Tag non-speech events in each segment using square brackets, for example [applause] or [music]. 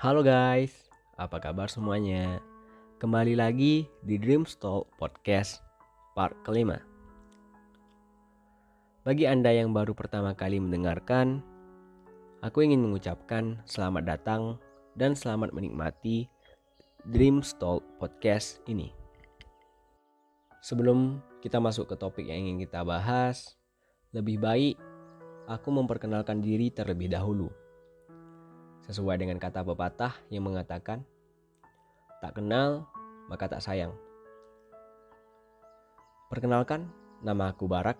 Halo guys, apa kabar semuanya? Kembali lagi di Dream Podcast part kelima. Bagi Anda yang baru pertama kali mendengarkan, aku ingin mengucapkan selamat datang dan selamat menikmati Dream Podcast ini. Sebelum kita masuk ke topik yang ingin kita bahas, lebih baik aku memperkenalkan diri terlebih dahulu. Sesuai dengan kata pepatah yang mengatakan, tak kenal maka tak sayang. Perkenalkan, nama aku Barak.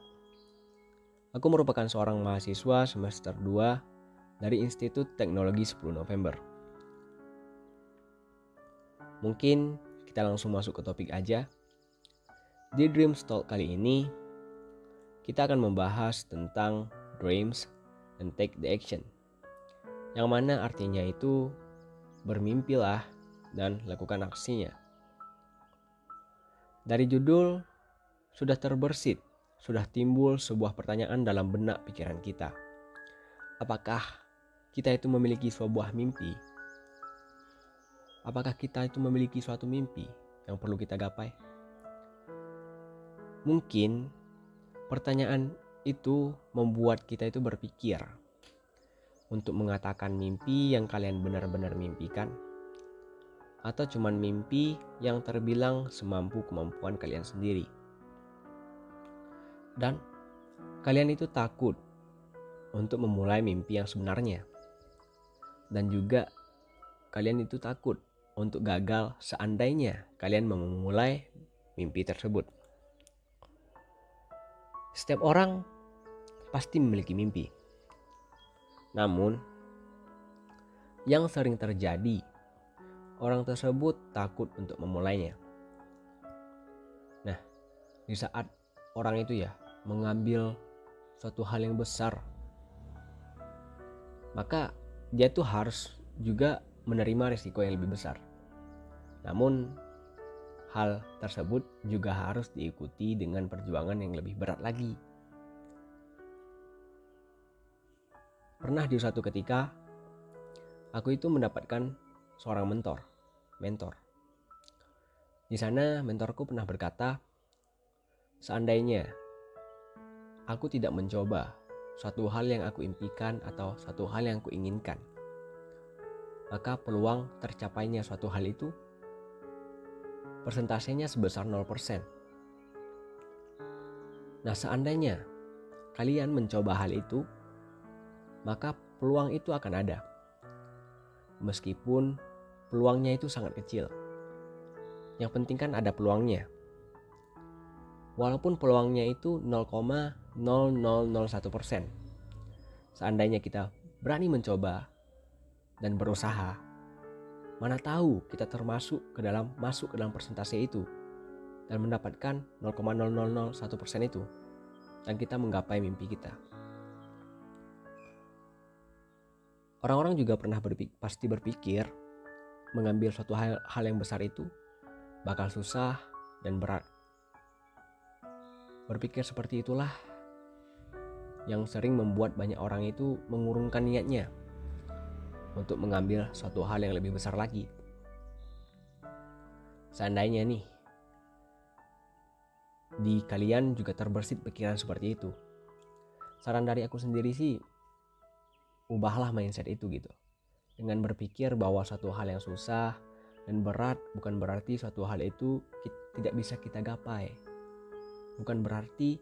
Aku merupakan seorang mahasiswa semester 2 dari Institut Teknologi 10 November. Mungkin kita langsung masuk ke topik aja. Di Dream Talk kali ini, kita akan membahas tentang dreams and take the action. Yang mana artinya itu bermimpilah dan lakukan aksinya. Dari judul sudah terbersit, sudah timbul sebuah pertanyaan dalam benak pikiran kita. Apakah kita itu memiliki sebuah mimpi? Apakah kita itu memiliki suatu mimpi yang perlu kita gapai? Mungkin pertanyaan itu membuat kita itu berpikir untuk mengatakan mimpi yang kalian benar-benar mimpikan atau cuman mimpi yang terbilang semampu kemampuan kalian sendiri. Dan kalian itu takut untuk memulai mimpi yang sebenarnya. Dan juga kalian itu takut untuk gagal seandainya kalian memulai mimpi tersebut. Setiap orang pasti memiliki mimpi. Namun, yang sering terjadi, orang tersebut takut untuk memulainya. Nah, di saat orang itu ya mengambil suatu hal yang besar, maka dia tuh harus juga menerima risiko yang lebih besar. Namun, hal tersebut juga harus diikuti dengan perjuangan yang lebih berat lagi. Pernah di suatu ketika, aku itu mendapatkan seorang mentor, mentor. Di sana mentorku pernah berkata, seandainya aku tidak mencoba suatu hal yang aku impikan atau suatu hal yang aku inginkan, maka peluang tercapainya suatu hal itu persentasenya sebesar 0%. Nah, seandainya kalian mencoba hal itu, maka peluang itu akan ada. Meskipun peluangnya itu sangat kecil. Yang penting kan ada peluangnya. Walaupun peluangnya itu 0,0001%. Seandainya kita berani mencoba dan berusaha, Mana tahu kita termasuk ke dalam masuk ke dalam persentase itu dan mendapatkan 0,0001% itu dan kita menggapai mimpi kita. Orang-orang juga pernah berpikir, pasti berpikir mengambil suatu hal, hal yang besar itu bakal susah dan berat. Berpikir seperti itulah yang sering membuat banyak orang itu mengurungkan niatnya untuk mengambil suatu hal yang lebih besar lagi. Seandainya nih, di kalian juga terbersit pikiran seperti itu. Saran dari aku sendiri sih, ubahlah mindset itu gitu. Dengan berpikir bahwa suatu hal yang susah dan berat bukan berarti suatu hal itu tidak bisa kita gapai. Bukan berarti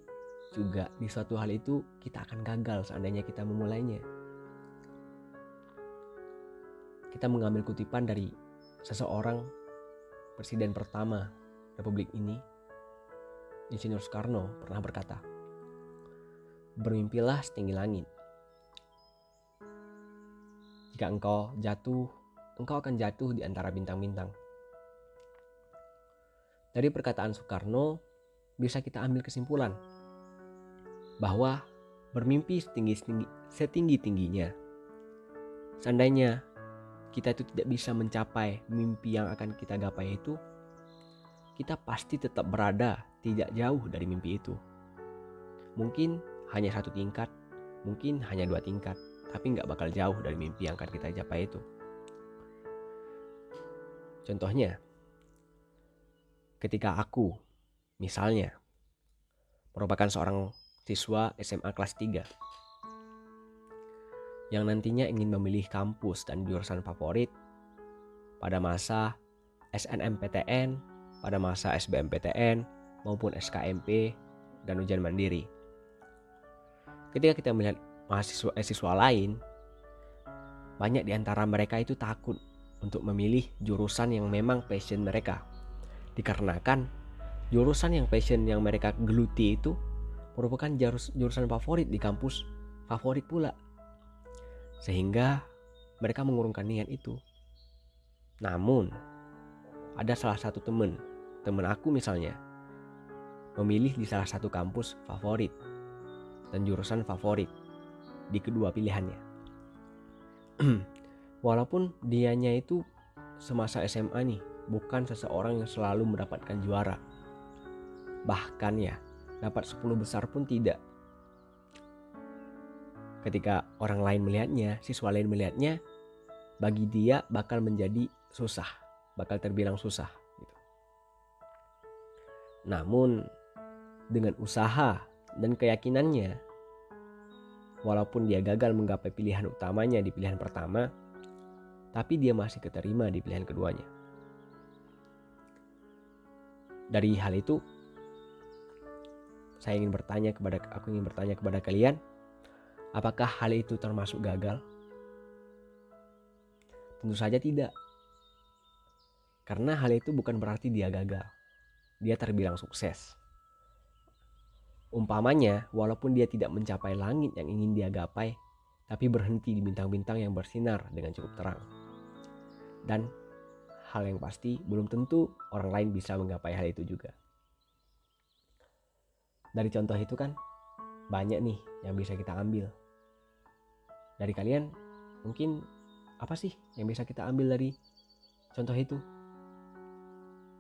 juga di suatu hal itu kita akan gagal seandainya kita memulainya kita mengambil kutipan dari seseorang presiden pertama Republik ini, Insinyur Soekarno pernah berkata, "Bermimpilah setinggi langit. Jika engkau jatuh, engkau akan jatuh di antara bintang-bintang." Dari perkataan Soekarno, bisa kita ambil kesimpulan bahwa bermimpi setinggi-tingginya, setinggi seandainya kita itu tidak bisa mencapai mimpi yang akan kita gapai itu, kita pasti tetap berada tidak jauh dari mimpi itu. Mungkin hanya satu tingkat, mungkin hanya dua tingkat, tapi nggak bakal jauh dari mimpi yang akan kita capai itu. Contohnya, ketika aku, misalnya, merupakan seorang siswa SMA kelas 3 yang nantinya ingin memilih kampus dan jurusan favorit pada masa SNMPTN, pada masa SBMPTN, maupun SKMP dan ujian mandiri. Ketika kita melihat mahasiswa eh, siswa lain, banyak di antara mereka itu takut untuk memilih jurusan yang memang passion mereka. Dikarenakan jurusan yang passion yang mereka geluti itu merupakan jurusan favorit di kampus favorit pula sehingga mereka mengurungkan niat itu. Namun, ada salah satu teman, teman aku misalnya, memilih di salah satu kampus favorit dan jurusan favorit di kedua pilihannya. [clears throat] Walaupun dianya itu semasa SMA nih, bukan seseorang yang selalu mendapatkan juara. Bahkan ya, dapat 10 besar pun tidak ketika orang lain melihatnya, siswa lain melihatnya, bagi dia bakal menjadi susah, bakal terbilang susah. Gitu. Namun dengan usaha dan keyakinannya, walaupun dia gagal menggapai pilihan utamanya di pilihan pertama, tapi dia masih keterima di pilihan keduanya. Dari hal itu, saya ingin bertanya kepada aku ingin bertanya kepada kalian, Apakah hal itu termasuk gagal? Tentu saja tidak. Karena hal itu bukan berarti dia gagal. Dia terbilang sukses. Umpamanya, walaupun dia tidak mencapai langit yang ingin dia gapai, tapi berhenti di bintang-bintang yang bersinar dengan cukup terang. Dan hal yang pasti belum tentu orang lain bisa menggapai hal itu juga. Dari contoh itu kan banyak nih yang bisa kita ambil. Dari kalian mungkin apa sih yang bisa kita ambil dari contoh itu?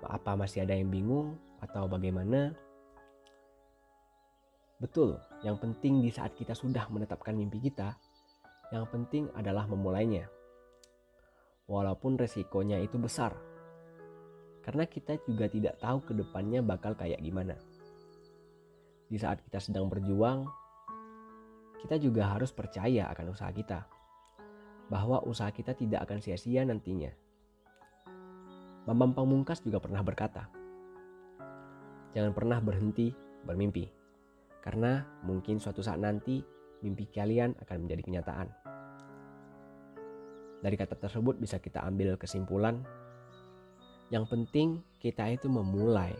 Apa masih ada yang bingung atau bagaimana? Betul, yang penting di saat kita sudah menetapkan mimpi kita, yang penting adalah memulainya. Walaupun resikonya itu besar. Karena kita juga tidak tahu ke depannya bakal kayak gimana di saat kita sedang berjuang, kita juga harus percaya akan usaha kita, bahwa usaha kita tidak akan sia-sia nantinya. Bambang Pamungkas juga pernah berkata, "Jangan pernah berhenti bermimpi, karena mungkin suatu saat nanti mimpi kalian akan menjadi kenyataan." Dari kata tersebut bisa kita ambil kesimpulan, yang penting kita itu memulai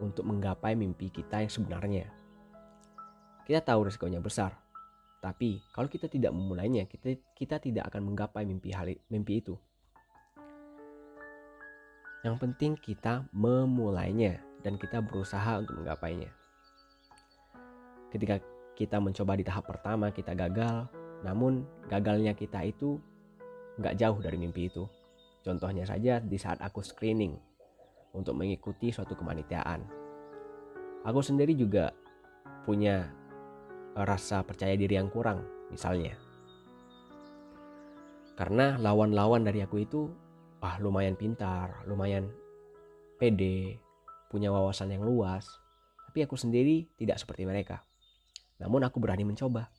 untuk menggapai mimpi kita yang sebenarnya. Kita tahu resikonya besar, tapi kalau kita tidak memulainya, kita kita tidak akan menggapai mimpi hal mimpi itu. Yang penting kita memulainya dan kita berusaha untuk menggapainya. Ketika kita mencoba di tahap pertama kita gagal, namun gagalnya kita itu nggak jauh dari mimpi itu. Contohnya saja di saat aku screening untuk mengikuti suatu kemanitiaan. Aku sendiri juga punya rasa percaya diri yang kurang, misalnya. Karena lawan-lawan dari aku itu ah lumayan pintar, lumayan pede, punya wawasan yang luas, tapi aku sendiri tidak seperti mereka. Namun aku berani mencoba.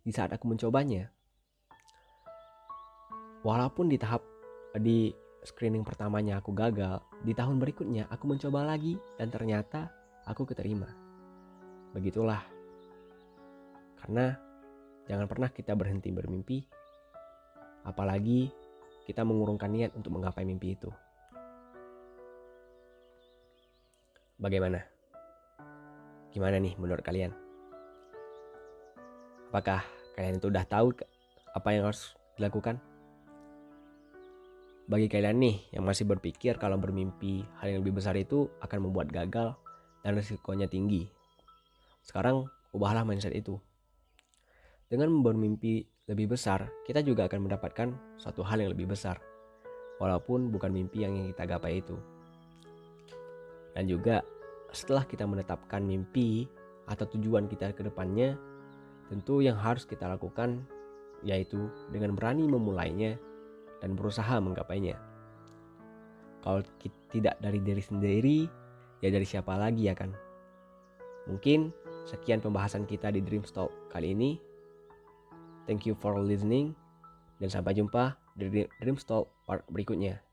Di saat aku mencobanya, walaupun di tahap di screening pertamanya aku gagal, di tahun berikutnya aku mencoba lagi dan ternyata aku keterima. Begitulah. Karena jangan pernah kita berhenti bermimpi, apalagi kita mengurungkan niat untuk menggapai mimpi itu. Bagaimana? Gimana nih menurut kalian? Apakah kalian itu udah tahu apa yang harus dilakukan? Bagi kalian nih yang masih berpikir kalau bermimpi hal yang lebih besar itu akan membuat gagal dan risikonya tinggi. Sekarang ubahlah mindset itu. Dengan bermimpi lebih besar, kita juga akan mendapatkan suatu hal yang lebih besar. Walaupun bukan mimpi yang kita gapai itu. Dan juga setelah kita menetapkan mimpi atau tujuan kita ke depannya, tentu yang harus kita lakukan yaitu dengan berani memulainya dan berusaha menggapainya. Kalau tidak dari diri sendiri, ya dari siapa lagi ya kan? Mungkin sekian pembahasan kita di Dream Talk kali ini. Thank you for listening dan sampai jumpa di Dream Talk part berikutnya.